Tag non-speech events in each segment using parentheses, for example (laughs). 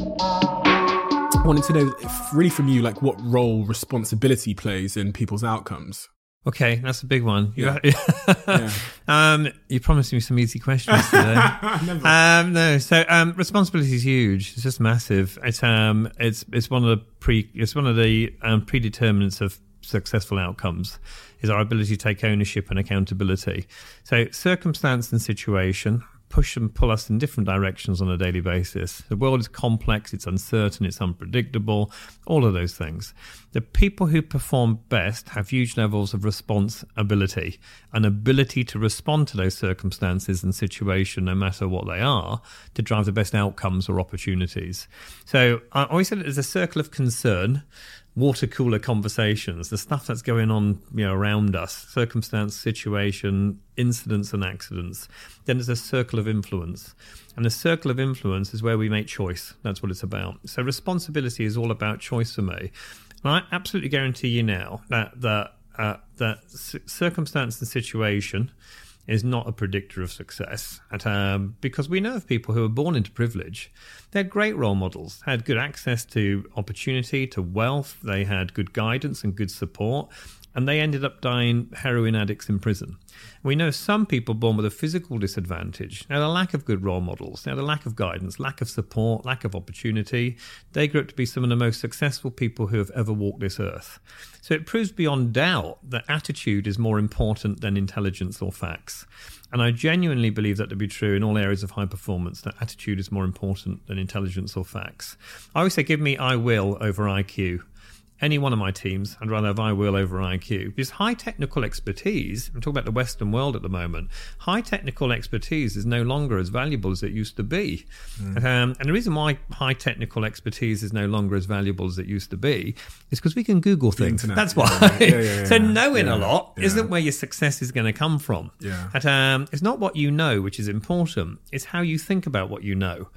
I wanted to know, if, really, from you, like what role responsibility plays in people's outcomes. Okay, that's a big one. Yeah. (laughs) yeah. um, you promised me some easy questions (laughs) today. um, no, so um, responsibility is huge. It's just massive. It's um, it's it's one of the pre, it's one of the um, predeterminants of successful outcomes is our ability to take ownership and accountability. So circumstance and situation push and pull us in different directions on a daily basis. The world is complex, it's uncertain, it's unpredictable, all of those things. The people who perform best have huge levels of responsibility, an ability to respond to those circumstances and situation, no matter what they are, to drive the best outcomes or opportunities. So I always said it as a circle of concern water cooler conversations, the stuff that's going on you know around us, circumstance, situation, incidents and accidents. Then there's a circle of influence. And the circle of influence is where we make choice. That's what it's about. So responsibility is all about choice for me. And I absolutely guarantee you now that that uh, that circumstance and situation is not a predictor of success. At, um, because we know of people who were born into privilege. They had great role models, had good access to opportunity, to wealth, they had good guidance and good support, and they ended up dying heroin addicts in prison. We know some people born with a physical disadvantage, now the lack of good role models, now the lack of guidance, lack of support, lack of opportunity, they grew up to be some of the most successful people who have ever walked this earth. So it proves beyond doubt that attitude is more important than intelligence or facts. And I genuinely believe that to be true in all areas of high performance, that attitude is more important than intelligence or facts. I always say, give me I will over IQ any one of my teams, I'd rather have I will over IQ. Because high technical expertise, I'm talking about the Western world at the moment, high technical expertise is no longer as valuable as it used to be. Mm. Um, and the reason why high technical expertise is no longer as valuable as it used to be is because we can Google things. That's why. Yeah, yeah, yeah, (laughs) so knowing a lot isn't where your success is going to come from. Yeah. But, um, it's not what you know which is important, it's how you think about what you know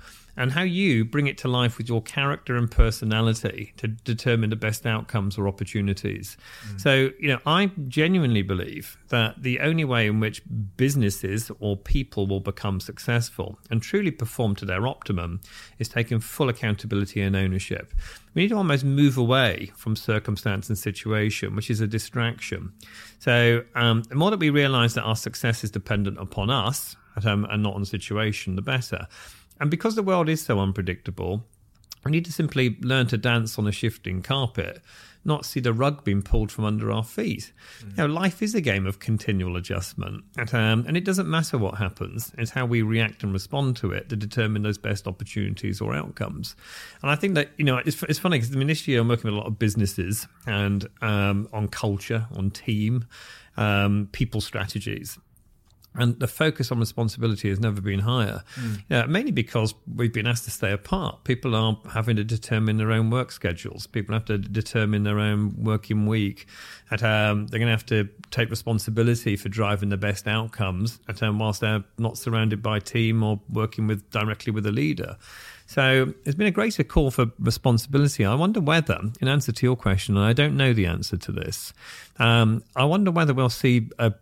and how you bring it to life with your character and personality to determine the best outcomes or opportunities. Mm. So, you know, I genuinely believe that the only way in which businesses or people will become successful and truly perform to their optimum is taking full accountability and ownership. We need to almost move away from circumstance and situation, which is a distraction. So, um, the more that we realize that our success is dependent upon us um, and not on the situation, the better. And because the world is so unpredictable, we need to simply learn to dance on a shifting carpet, not see the rug being pulled from under our feet. Mm. You know, life is a game of continual adjustment, and, um, and it doesn't matter what happens; it's how we react and respond to it to determine those best opportunities or outcomes. And I think that you know it's, it's funny because I mean this year I'm working with a lot of businesses and um, on culture, on team, um, people strategies and the focus on responsibility has never been higher. Mm. Yeah, mainly because we've been asked to stay apart. People are having to determine their own work schedules. People have to determine their own working week. At, um, they're going to have to take responsibility for driving the best outcomes. At, um, whilst they're not surrounded by team or working with directly with a leader. So there's been a greater call for responsibility. I wonder whether, in answer to your question, and I don't know the answer to this, um, I wonder whether we'll see a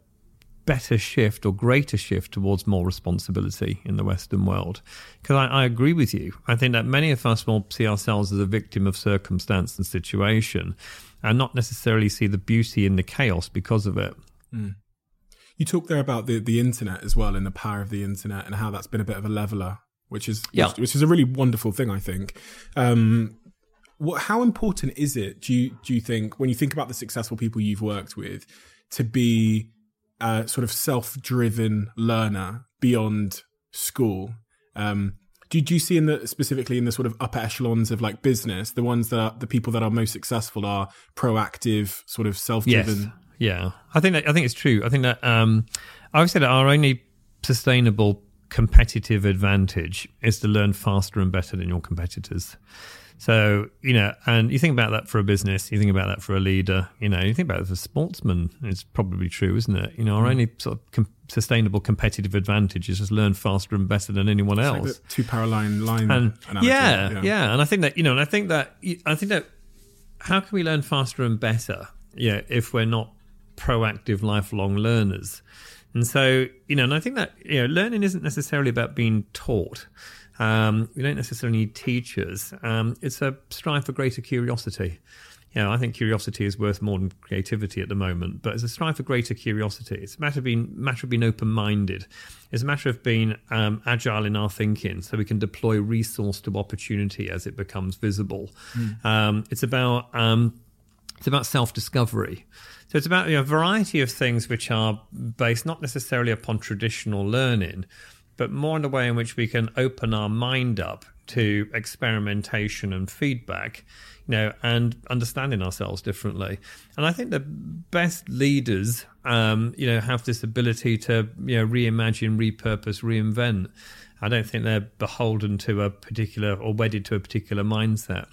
better shift or greater shift towards more responsibility in the Western world. Because I, I, agree with you. I think that many of us will see ourselves as a victim of circumstance and situation and not necessarily see the beauty in the chaos because of it. Mm. You talk there about the, the internet as well and the power of the internet and how that's been a bit of a leveler, which is yeah. which, which is a really wonderful thing, I think. Um, what, how important is it, do you, do you think, when you think about the successful people you've worked with, to be a sort of self-driven learner beyond school. Um, do, do you see in the specifically in the sort of upper echelons of like business, the ones that are, the people that are most successful are proactive, sort of self-driven? Yes. Yeah, I think that I think it's true. I think that um, I would say that our only sustainable competitive advantage is to learn faster and better than your competitors. So, you know, and you think about that for a business, you think about that for a leader, you know, you think about it as a sportsman, it's probably true, isn't it? You know, our mm. only sort of com- sustainable competitive advantage is just learn faster and better than anyone it's else. Like two paraline line. And yeah, yeah, yeah. And I think that, you know, and I think that, I think that how can we learn faster and better, yeah, if we're not proactive lifelong learners? And so, you know, and I think that, you know, learning isn't necessarily about being taught. Um, we don't necessarily need teachers. Um, it's a strive for greater curiosity. You know, I think curiosity is worth more than creativity at the moment, but it's a strive for greater curiosity. It's a matter of being, matter of being open minded. It's a matter of being um, agile in our thinking so we can deploy resource to opportunity as it becomes visible. Mm. Um, it's about um, it's about self discovery. So it's about you know, a variety of things which are based not necessarily upon traditional learning, but more in the way in which we can open our mind up to experimentation and feedback, you know, and understanding ourselves differently. And I think the best leaders, um, you know, have this ability to, you know, reimagine, repurpose, reinvent. I don't think they're beholden to a particular or wedded to a particular mindset.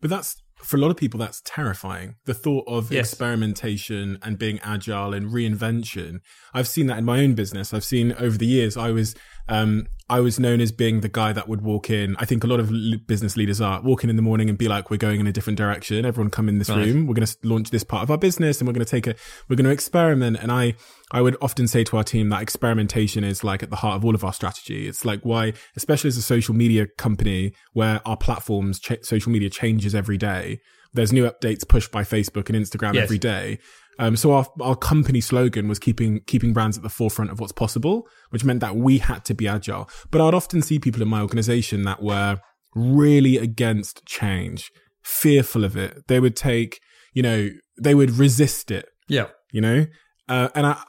But that's for a lot of people, that's terrifying. The thought of yes. experimentation and being agile and reinvention. I've seen that in my own business. I've seen over the years, I was, um, I was known as being the guy that would walk in. I think a lot of business leaders are walking in the morning and be like, we're going in a different direction. Everyone come in this right. room. We're going to launch this part of our business and we're going to take a, we're going to experiment. And I, I would often say to our team that experimentation is like at the heart of all of our strategy. It's like why, especially as a social media company where our platforms, ch- social media changes every day. There's new updates pushed by Facebook and Instagram yes. every day. Um, so our, our company slogan was keeping, keeping brands at the forefront of what's possible, which meant that we had to be agile. But I'd often see people in my organization that were really against change, fearful of it. They would take, you know, they would resist it. Yeah. You know, uh, and I,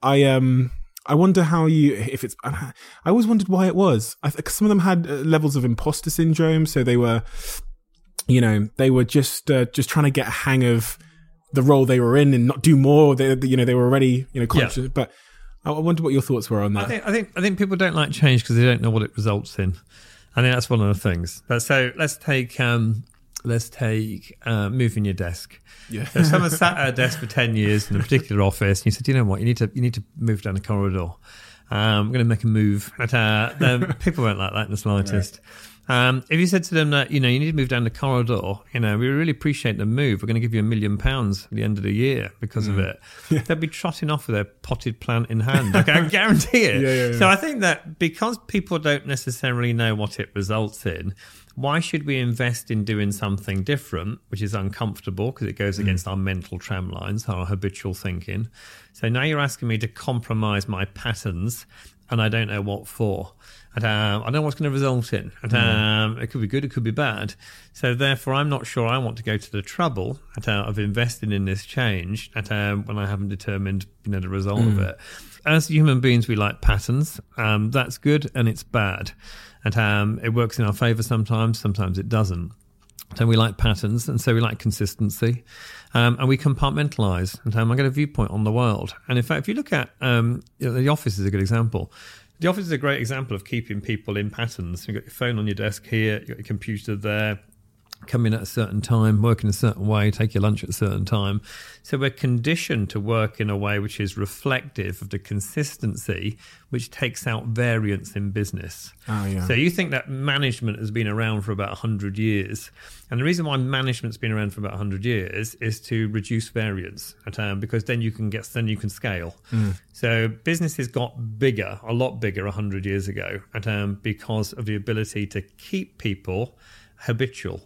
I, um, I wonder how you, if it's, I always wondered why it was. I some of them had uh, levels of imposter syndrome. So they were, you know, they were just, uh, just trying to get a hang of the role they were in and not do more. They, you know, they were already, you know, conscious, yeah. but I wonder what your thoughts were on that. I think, I think, I think people don't like change because they don't know what it results in. I think that's one of the things. But so let's take, um, let's take uh, moving your desk. Yeah. So someone sat at a (laughs) desk for ten years in a particular office, and you said, "You know what? You need to you need to move down the corridor. Um, I'm going to make a move." But, uh, then (laughs) people won't like that in the slightest. Um, if you said to them that you know you need to move down the corridor, you know we really appreciate the move. We're going to give you a million pounds at the end of the year because mm. of it. (laughs) Yeah. They'd be trotting off with their potted plant in hand. I (laughs) guarantee it. Yeah, yeah, so I think that because people don't necessarily know what it results in, why should we invest in doing something different, which is uncomfortable because it goes mm. against our mental tram lines, our habitual thinking? So now you're asking me to compromise my patterns, and I don't know what for. And, um, I don't know what's going to result in. And, mm. um, it could be good, it could be bad. So therefore, I'm not sure I want to go to the trouble uh, of investing in this change at, um, when I haven't determined you know the result mm. of it. As human beings, we like patterns. Um, that's good and it's bad and um, it works in our favor sometimes, sometimes it doesn't. So we like patterns, and so we like consistency, um, and we compartmentalize. And um, I get a viewpoint on the world. And in fact, if you look at um, you know, the office is a good example. The office is a great example of keeping people in patterns. You've got your phone on your desk here, you've got your computer there, come in at a certain time, work in a certain way, take your lunch at a certain time. So we're conditioned to work in a way which is reflective of the consistency which takes out variance in business. Oh, yeah. So you think that management has been around for about 100 years. And the reason why management's been around for about 100 years is to reduce variance at, um, because then you can get then you can scale. Mm. So businesses got bigger, a lot bigger 100 years ago at, um, because of the ability to keep people habitual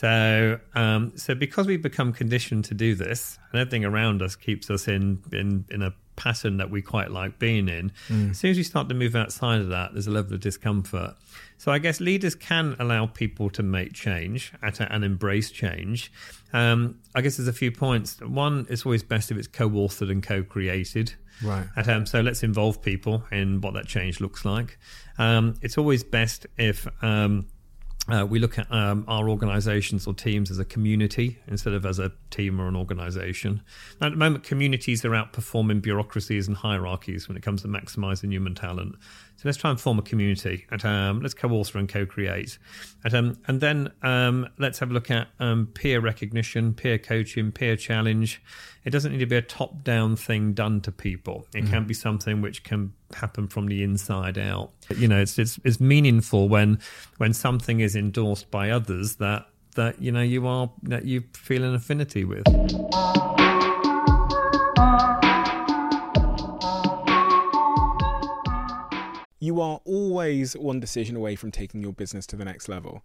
so, um, so because we've become conditioned to do this, and everything around us keeps us in in in a pattern that we quite like being in. Mm. As soon as you start to move outside of that, there's a level of discomfort. So I guess leaders can allow people to make change and embrace change. Um, I guess there's a few points. One, it's always best if it's co-authored and co-created. Right. At, um, so let's involve people in what that change looks like. Um, it's always best if um, uh, we look at um, our organizations or teams as a community instead of as a team or an organization. Now, at the moment, communities are outperforming bureaucracies and hierarchies when it comes to maximizing human talent. So let's try and form a community. And, um, let's co-author and co-create. And, um, and then um, let's have a look at um, peer recognition, peer coaching, peer challenge. It doesn't need to be a top-down thing done to people. It mm. can be something which can happen from the inside out. You know, it's, it's it's meaningful when when something is endorsed by others that that you know you are that you feel an affinity with. You are always one decision away from taking your business to the next level.